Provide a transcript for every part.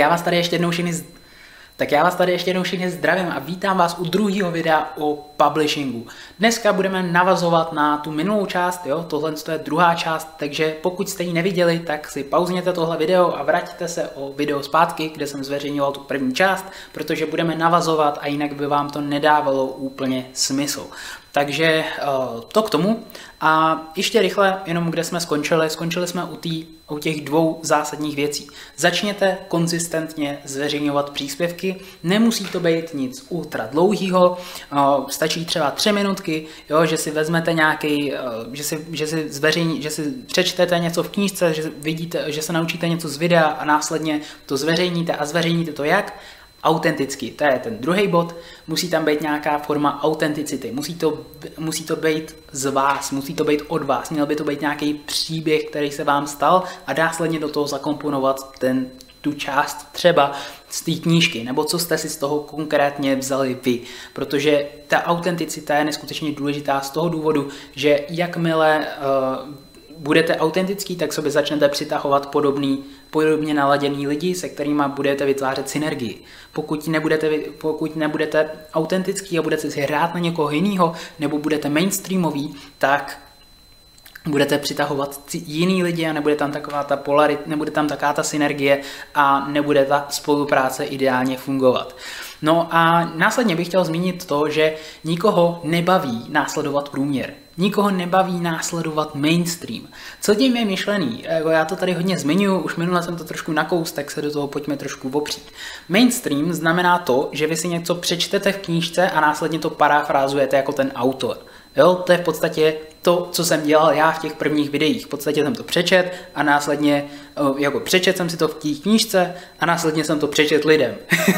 Já vás tady ještě jednou všechny tak já vás tady ještě jednou všichni zdravím a vítám vás u druhého videa o publishingu. Dneska budeme navazovat na tu minulou část, jo, tohle je druhá část, takže pokud jste ji neviděli, tak si pauzněte tohle video a vraťte se o video zpátky, kde jsem zveřejňoval tu první část, protože budeme navazovat a jinak by vám to nedávalo úplně smysl. Takže eh, to k tomu. A ještě rychle, jenom kde jsme skončili, skončili jsme u, tý, u těch dvou zásadních věcí. Začněte konzistentně zveřejňovat příspěvky, nemusí to být nic ultra dlouhého, eh, stačí třeba tři minutky, jo, že si vezmete nějaký, eh, že si, že si zveřejní, že si přečtete něco v knížce, že vidíte, že se naučíte něco z videa a následně to zveřejníte a zveřejníte to jak? Autentický. To je ten druhý bod. Musí tam být nějaká forma autenticity. Musí to, musí to být z vás, musí to být od vás. Měl by to být nějaký příběh, který se vám stal a následně do toho zakomponovat ten, tu část třeba z té knížky, nebo co jste si z toho konkrétně vzali vy. Protože ta autenticita je neskutečně důležitá z toho důvodu, že jakmile uh, budete autentický, tak sobě začnete přitahovat podobný, podobně naladěný lidi, se kterými budete vytvářet synergii. Pokud nebudete, pokud nebudete autentický a budete si hrát na někoho jiného, nebo budete mainstreamový, tak budete přitahovat jiný lidi a nebude tam taková ta polarit, nebude tam taková ta synergie a nebude ta spolupráce ideálně fungovat. No a následně bych chtěl zmínit to, že nikoho nebaví následovat průměr. Nikoho nebaví následovat mainstream. Co tím je myšlený? Já to tady hodně zmiňuji, už minule jsem to trošku nakous, tak se do toho pojďme trošku opřít. Mainstream znamená to, že vy si něco přečtete v knížce a následně to parafrázujete jako ten autor. Jo, to je v podstatě to, co jsem dělal já v těch prvních videích. V podstatě jsem to přečet a následně, jako přečet jsem si to v té knížce a následně jsem to přečet lidem.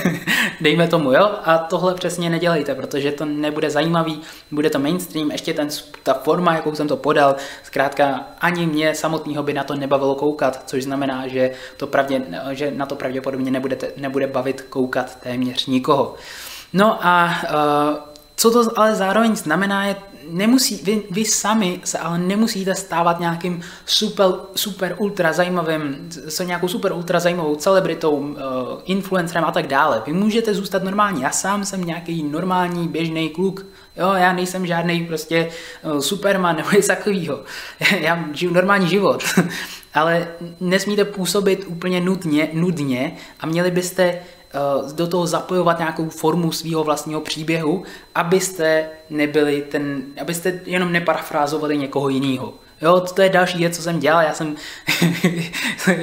Dejme tomu, jo? A tohle přesně nedělejte, protože to nebude zajímavý, bude to mainstream, ještě ten, ta forma, jakou jsem to podal, zkrátka ani mě samotného by na to nebavilo koukat, což znamená, že, to pravdě, že na to pravděpodobně nebudete, nebude bavit koukat téměř nikoho. No a uh, co to ale zároveň znamená, je nemusí, vy, vy sami se ale nemusíte stávat nějakým super, super ultra zajímavým, s nějakou super ultra zajímavou celebritou, uh, influencerem a tak dále. Vy můžete zůstat normální. Já sám jsem nějaký normální, běžný kluk. Jo, já nejsem žádný prostě uh, superman nebo něco takového. já žiju normální život. ale nesmíte působit úplně nudně, nudně a měli byste Eh, do toho zapojovat nějakou formu svého vlastního příběhu, abyste nebyli ten, abyste jenom neparafrázovali někoho jiného. Jo, to je další věc, co jsem dělal. Já jsem,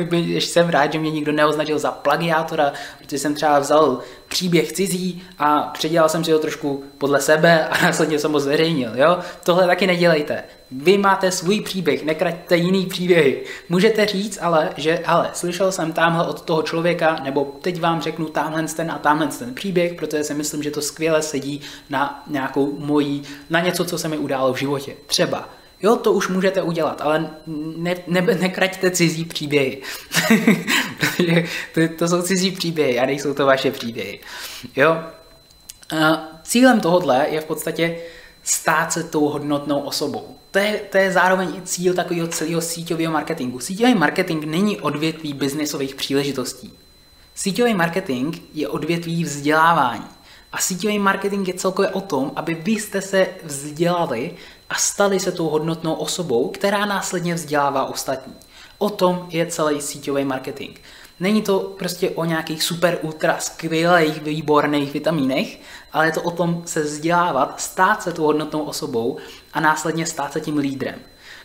jsem rád, že mě nikdo neoznačil za plagiátora, protože jsem třeba vzal příběh cizí a předělal jsem si ho trošku podle sebe a následně jsem ho zveřejnil. Jo? Tohle taky nedělejte. Vy máte svůj příběh, nekraťte jiný příběhy. Můžete říct ale, že ale slyšel jsem tamhle od toho člověka, nebo teď vám řeknu tamhle ten a tamhle ten příběh, protože si myslím, že to skvěle sedí na nějakou mojí, na něco, co se mi událo v životě. Třeba Jo, to už můžete udělat, ale ne, ne, nekraťte cizí příběhy. Protože to, to jsou cizí příběhy a nejsou to vaše příběhy. Jo? A cílem tohohle je v podstatě stát se tou hodnotnou osobou. To je, to je zároveň i cíl takového celého síťového marketingu. Síťový marketing není odvětví biznesových příležitostí. Síťový marketing je odvětví vzdělávání. A síťový marketing je celkově o tom, aby vy jste se vzdělali a stali se tou hodnotnou osobou, která následně vzdělává ostatní. O tom je celý síťový marketing. Není to prostě o nějakých super ultra skvělých, výborných vitamínech, ale je to o tom se vzdělávat, stát se tou hodnotnou osobou a následně stát se tím lídrem.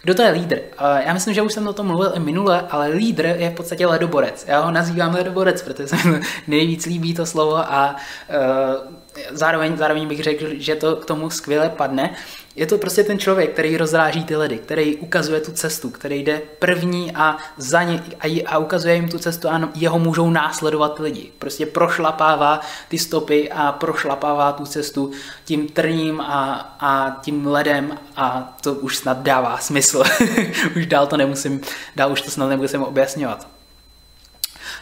Kdo to je lídr? Já myslím, že už jsem o tom mluvil i minule, ale lídr je v podstatě ledoborec. Já ho nazývám ledoborec, protože se mi nejvíc líbí to slovo a uh, zároveň, zároveň bych řekl, že to k tomu skvěle padne. Je to prostě ten člověk, který rozráží ty ledy, který ukazuje tu cestu, který jde první a za ně a, a ukazuje jim tu cestu a jeho můžou následovat lidi. Prostě prošlapává ty stopy a prošlapává tu cestu tím trním a, a tím ledem a to už snad dává smysl. už dál to nemusím, dál už to snad nemusím objasňovat.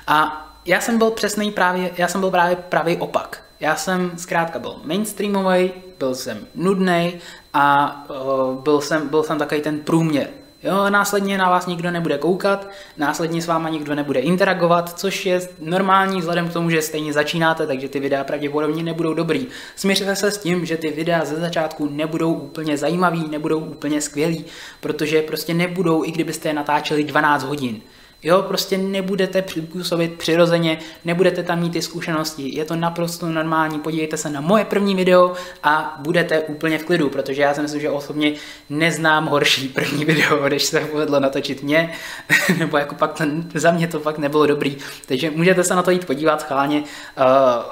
A já jsem byl přesný právě, já jsem byl právě pravý opak. Já jsem zkrátka byl mainstreamový, byl jsem nudný a uh, byl, jsem, byl jsem takový ten průměr. Jo, následně na vás nikdo nebude koukat, následně s váma nikdo nebude interagovat, což je normální vzhledem k tomu, že stejně začínáte, takže ty videa pravděpodobně nebudou dobrý. Směřte se s tím, že ty videa ze začátku nebudou úplně zajímavý, nebudou úplně skvělý, protože prostě nebudou, i kdybyste je natáčeli 12 hodin. Jo, prostě nebudete působit přirozeně, nebudete tam mít ty zkušenosti. Je to naprosto normální. Podívejte se na moje první video a budete úplně v klidu, protože já si myslím, že osobně neznám horší první video, než se povedlo natočit mě, nebo jako pak ten, za mě to fakt nebylo dobrý. Takže můžete se na to jít podívat schválně. Uh,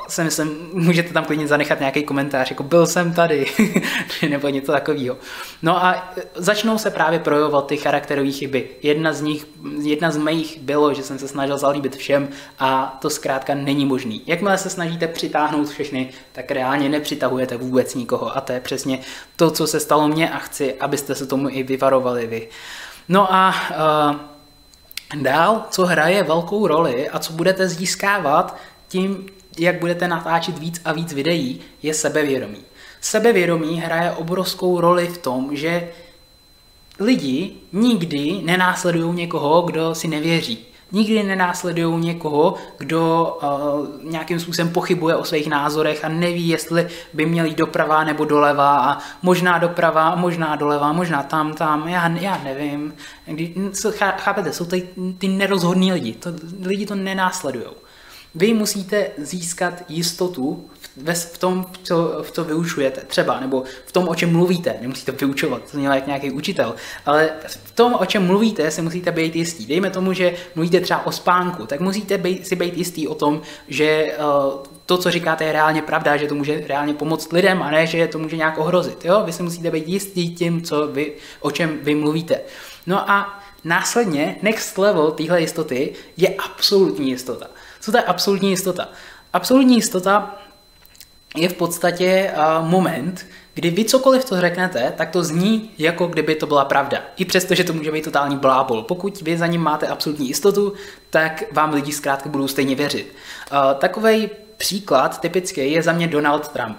si myslím, můžete tam klidně zanechat nějaký komentář, jako byl jsem tady, nebo něco takového. No a začnou se právě projevovat ty charakterové chyby. Jedna z nich, jedna z mých mých bylo, že jsem se snažil zalíbit všem a to zkrátka není možný. Jakmile se snažíte přitáhnout všechny, tak reálně nepřitahujete vůbec nikoho a to je přesně to, co se stalo mně a chci, abyste se tomu i vyvarovali vy. No a uh, dál, co hraje velkou roli a co budete získávat tím, jak budete natáčet víc a víc videí, je sebevědomí. Sebevědomí hraje obrovskou roli v tom, že lidi nikdy nenásledují někoho, kdo si nevěří. Nikdy nenásledují někoho, kdo uh, nějakým způsobem pochybuje o svých názorech a neví, jestli by měl jít doprava nebo doleva a možná doprava, možná doleva, možná tam, tam, já, já nevím. Chápete, jsou tady ty nerozhodní lidi, to, lidi to nenásledují. Vy musíte získat jistotu v, tom, co, v co vyučujete, třeba, nebo v tom, o čem mluvíte. Nemusíte vyučovat, to znělo jak nějaký učitel, ale v tom, o čem mluvíte, si musíte být jistý. Dejme tomu, že mluvíte třeba o spánku, tak musíte být, si být jistý o tom, že uh, to, co říkáte, je reálně pravda, že to může reálně pomoct lidem a ne, že to může nějak ohrozit. Jo? Vy si musíte být jistý tím, co vy, o čem vy mluvíte. No a následně next level téhle jistoty je absolutní jistota. Co to je absolutní jistota? Absolutní jistota je v podstatě uh, moment, kdy vy cokoliv to řeknete, tak to zní, jako kdyby to byla pravda. I přesto, že to může být totální blábol. Pokud vy za ním máte absolutní jistotu, tak vám lidi zkrátka budou stejně věřit. Uh, Takový příklad typický je za mě Donald Trump.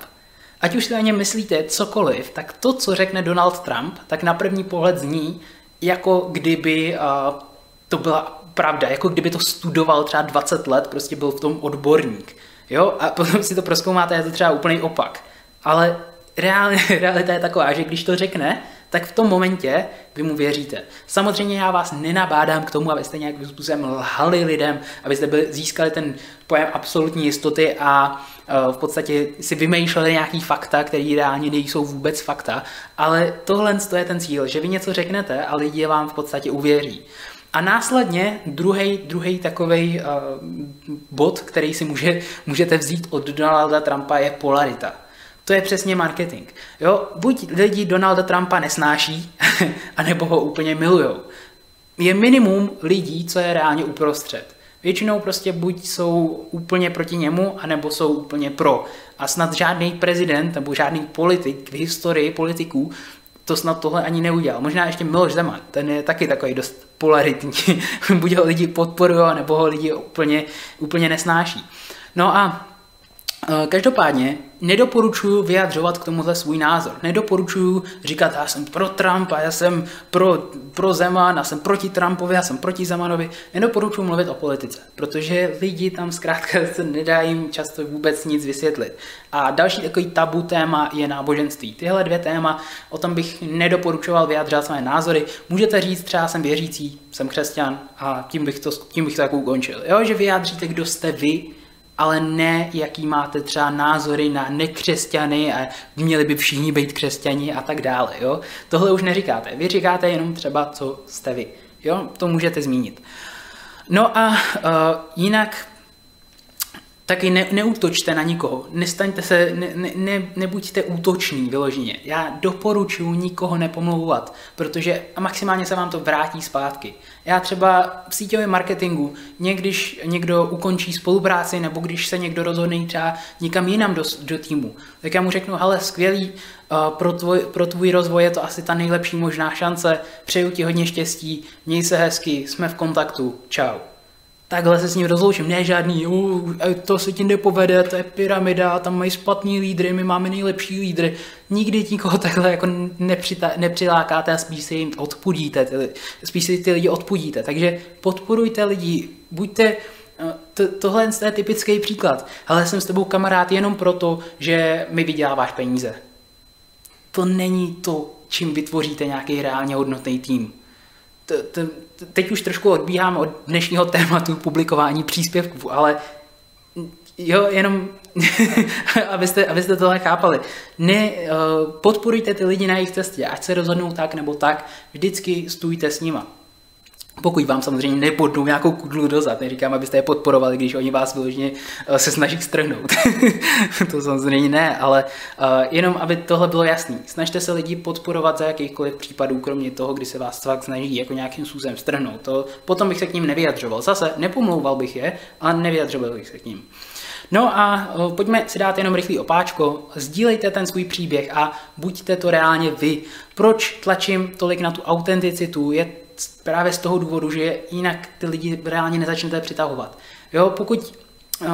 Ať už si o něm myslíte cokoliv, tak to, co řekne Donald Trump, tak na první pohled zní, jako kdyby uh, to byla pravda, jako kdyby to studoval třeba 20 let, prostě byl v tom odborník. Jo, a potom si to proskoumáte, je to třeba úplný opak. Ale reálně, realita je taková, že když to řekne, tak v tom momentě vy mu věříte. Samozřejmě já vás nenabádám k tomu, abyste nějakým způsobem lhali lidem, abyste byli, získali ten pojem absolutní jistoty a uh, v podstatě si vymýšleli nějaký fakta, které reálně nejsou vůbec fakta, ale tohle je ten cíl, že vy něco řeknete a lidi vám v podstatě uvěří. A následně druhý takový uh, bod, který si může, můžete vzít od Donalda Trumpa, je polarita. To je přesně marketing. Jo? Buď lidi Donalda Trumpa nesnáší, anebo ho úplně milujou. Je minimum lidí, co je reálně uprostřed. Většinou prostě buď jsou úplně proti němu, anebo jsou úplně pro. A snad žádný prezident nebo žádný politik v historii politiků to snad tohle ani neudělal. Možná ještě Miloš Zeman, ten je taky takový dost polaritní. Buď ho lidi podporují, nebo ho lidi úplně, úplně nesnáší. No a Každopádně nedoporučuji vyjadřovat k tomuhle svůj názor. Nedoporučuji říkat, já jsem pro Trumpa, já jsem pro, pro Zeman, já jsem proti Trumpovi, já jsem proti Zemanovi. Nedoporučuji mluvit o politice, protože lidi tam zkrátka se nedá jim často vůbec nic vysvětlit. A další takový tabu téma je náboženství. Tyhle dvě téma, o tom bych nedoporučoval vyjadřovat své názory. Můžete říct třeba jsem věřící, jsem křesťan a tím bych to, tím bych to jako ukončil. Jo, že vyjádříte, kdo jste vy, ale ne jaký máte třeba názory na nekřesťany a měli by všichni být křesťani a tak dále. Jo? Tohle už neříkáte. Vy říkáte jenom třeba, co jste vy. Jo? To můžete zmínit. No a uh, jinak taky ne, neútočte na nikoho, nestaňte se, ne, ne, ne, nebuďte útoční vyloženě. Já doporučuji nikoho nepomlouvat, protože maximálně se vám to vrátí zpátky. Já třeba v síťovém marketingu, někdyž někdo ukončí spolupráci nebo když se někdo rozhodne třeba někam jinam do, do týmu, tak já mu řeknu, ale skvělý, uh, pro, tvoj, pro tvůj rozvoj je to asi ta nejlepší možná šance, přeju ti hodně štěstí, měj se hezky, jsme v kontaktu, čau. Takhle se s ním rozloučím, ne žádný, uh, to se ti nepovede, to je pyramida, tam mají špatný lídry, my máme nejlepší lídry. Nikdy nikoho takhle jako nepřita, nepřilákáte a spíš si jim odpudíte, spíš si ty lidi odpudíte. Takže podporujte lidi, buďte, eh, to, tohle je typický příklad. Ale jsem s tebou kamarád jenom proto, že mi vyděláváš peníze. To není to, čím vytvoříte nějaký reálně hodnotný tým teď už trošku odbíhám od dnešního tématu publikování příspěvků, ale jo, jenom abyste, abyste tohle chápali. Ne, uh, podporujte ty lidi na jejich cestě, ať se rozhodnou tak nebo tak, vždycky stůjte s nima. Pokud vám samozřejmě nepodnou nějakou kudlu dozad, neříkám, abyste je podporovali, když oni vás vyloženě eh, se snaží strhnout. to samozřejmě ne, ale uh, jenom, aby tohle bylo jasný. Snažte se lidi podporovat za jakýchkoliv případů, kromě toho, kdy se vás fakt snaží jako nějakým způsobem strhnout. To, potom bych se k ním nevyjadřoval. Zase nepomlouval bych je, ale nevyjadřoval bych se k ním. No a uh, pojďme si dát jenom rychlý opáčko. Sdílejte ten svůj příběh a buďte to reálně vy. Proč tlačím tolik na tu autenticitu? Je právě z toho důvodu, že jinak ty lidi reálně nezačnete přitahovat. Jo, pokud uh,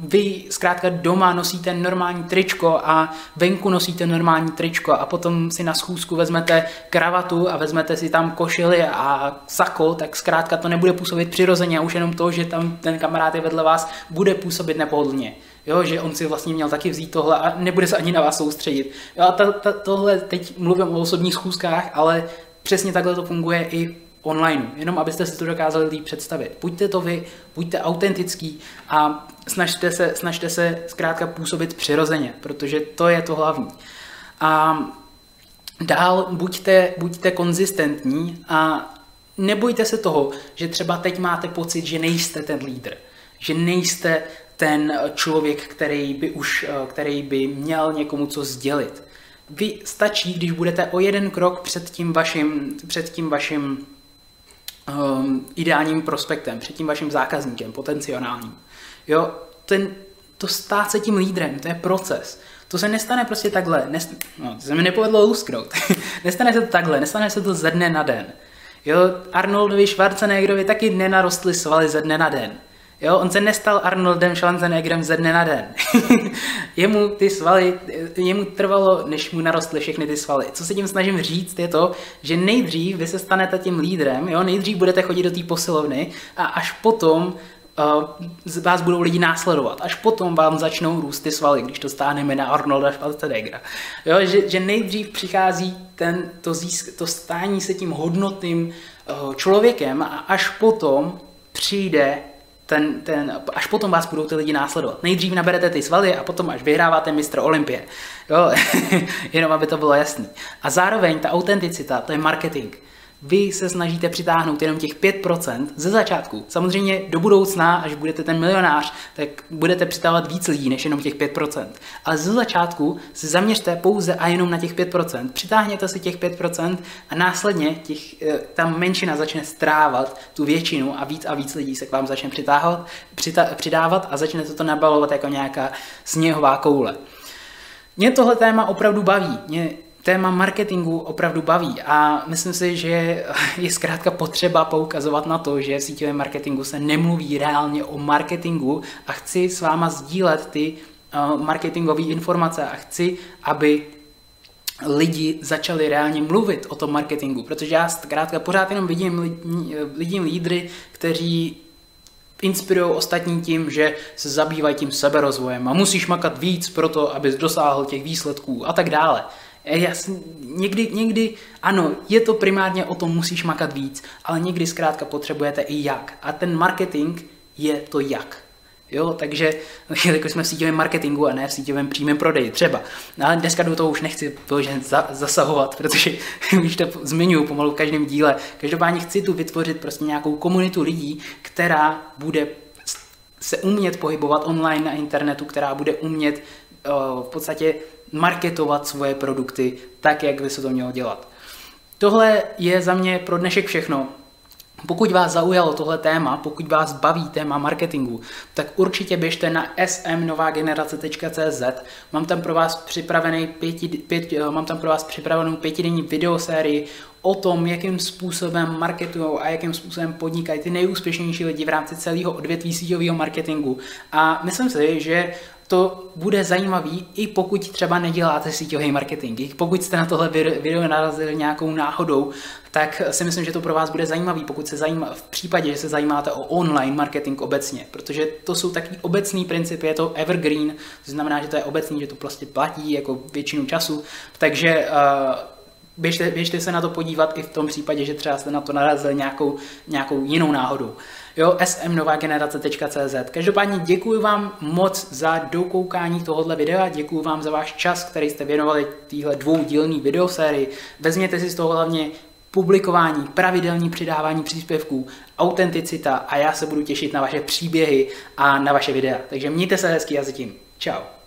vy zkrátka doma nosíte normální tričko a venku nosíte normální tričko a potom si na schůzku vezmete kravatu a vezmete si tam košily a sako, tak zkrátka to nebude působit přirozeně a už jenom to, že tam ten kamarád je vedle vás, bude působit nepohodlně. Jo, že on si vlastně měl taky vzít tohle a nebude se ani na vás soustředit. Jo, a ta, ta, tohle teď mluvím o osobních schůzkách, ale přesně takhle to funguje i online, jenom abyste si to dokázali líp představit. Buďte to vy, buďte autentický a snažte se, snažte se zkrátka působit přirozeně, protože to je to hlavní. A dál buďte, buďte konzistentní a nebojte se toho, že třeba teď máte pocit, že nejste ten lídr, že nejste ten člověk, který by už, který by měl někomu co sdělit. Vy stačí, když budete o jeden krok před tím vaším, před tím vaším um, ideálním prospektem, před tím vaším zákazníkem, potenciálním. Jo, ten, to stát se tím lídrem, to je proces. To se nestane prostě takhle, nest, no, to se mi nepovedlo lusknout. nestane se to takhle, nestane se to ze dne na den. Jo, Arnoldovi Schwarzeneggerovi taky nenarostly svaly ze dne na den. Jo, on se nestal Arnoldem Schwarzeneggerem ze dne na den. jemu ty svaly, jemu trvalo, než mu narostly všechny ty svaly. Co se tím snažím říct, je to, že nejdřív vy se stanete tím lídrem, jo, nejdřív budete chodit do té posilovny a až potom uh, vás budou lidi následovat. Až potom vám začnou růst ty svaly, když to stáhneme na Arnolda Schwarzeneggera. Jo, že, že nejdřív přichází ten, to, získ, to stání se tím hodnotným uh, člověkem a až potom přijde ten, ten, až potom vás budou ty lidi následovat. Nejdřív naberete ty svaly a potom až vyhráváte mistr Olympie. Jo, jenom aby to bylo jasný. A zároveň ta autenticita, to je marketing vy se snažíte přitáhnout jenom těch 5% ze začátku. Samozřejmě do budoucna, až budete ten milionář, tak budete přitahovat víc lidí než jenom těch 5%. Ale ze začátku se zaměřte pouze a jenom na těch 5%. Přitáhněte si těch 5% a následně těch, eh, ta menšina začne strávat tu většinu a víc a víc lidí se k vám začne přitáhovat, přita, přidávat a začnete to nabalovat jako nějaká sněhová koule. Mě tohle téma opravdu baví. Mě téma marketingu opravdu baví a myslím si, že je zkrátka potřeba poukazovat na to, že v síťovém marketingu se nemluví reálně o marketingu a chci s váma sdílet ty uh, marketingové informace a chci, aby lidi začali reálně mluvit o tom marketingu, protože já zkrátka pořád jenom vidím, vidím lídry, kteří inspirují ostatní tím, že se zabývají tím seberozvojem a musíš makat víc pro to, abys dosáhl těch výsledků a tak dále. Já si, někdy, někdy, ano, je to primárně o tom, musíš makat víc, ale někdy zkrátka potřebujete i jak. A ten marketing je to jak. Jo, takže jako jsme v síťovém marketingu a ne v síťovém přímém prodeji třeba. No, ale dneska do toho už nechci vyloženě za, zasahovat, protože už to zmiňuji pomalu v každém díle. Každopádně chci tu vytvořit prostě nějakou komunitu lidí, která bude se umět pohybovat online na internetu, která bude umět uh, v podstatě marketovat svoje produkty tak, jak by se to mělo dělat. Tohle je za mě pro dnešek všechno. Pokud vás zaujalo tohle téma, pokud vás baví téma marketingu, tak určitě běžte na smnovagenerace.cz. Mám tam pro vás připravený pěti, pět, eh, mám tam pro vás připravenou pětidenní videosérii o tom, jakým způsobem marketují a jakým způsobem podnikají ty nejúspěšnější lidi v rámci celého odvětví síťového marketingu. A myslím si, že to bude zajímavý, i pokud třeba neděláte síťový marketing. I pokud jste na tohle video narazili nějakou náhodou, tak si myslím, že to pro vás bude zajímavý, pokud se zajímá, v případě, že se zajímáte o online marketing obecně, protože to jsou taky obecný principy, je to evergreen, to znamená, že to je obecný, že to prostě platí jako většinu času, takže uh, běžte, běžte se na to podívat i v tom případě, že třeba jste na to narazili nějakou, nějakou jinou náhodou. Jo, smnovagenerace.cz. Každopádně děkuji vám moc za dokoukání tohohle videa, děkuji vám za váš čas, který jste věnovali téhle dvoudílné videosérii. Vezměte si z toho hlavně publikování, pravidelní přidávání příspěvků, autenticita a já se budu těšit na vaše příběhy a na vaše videa. Takže mějte se hezky a zatím. Ciao.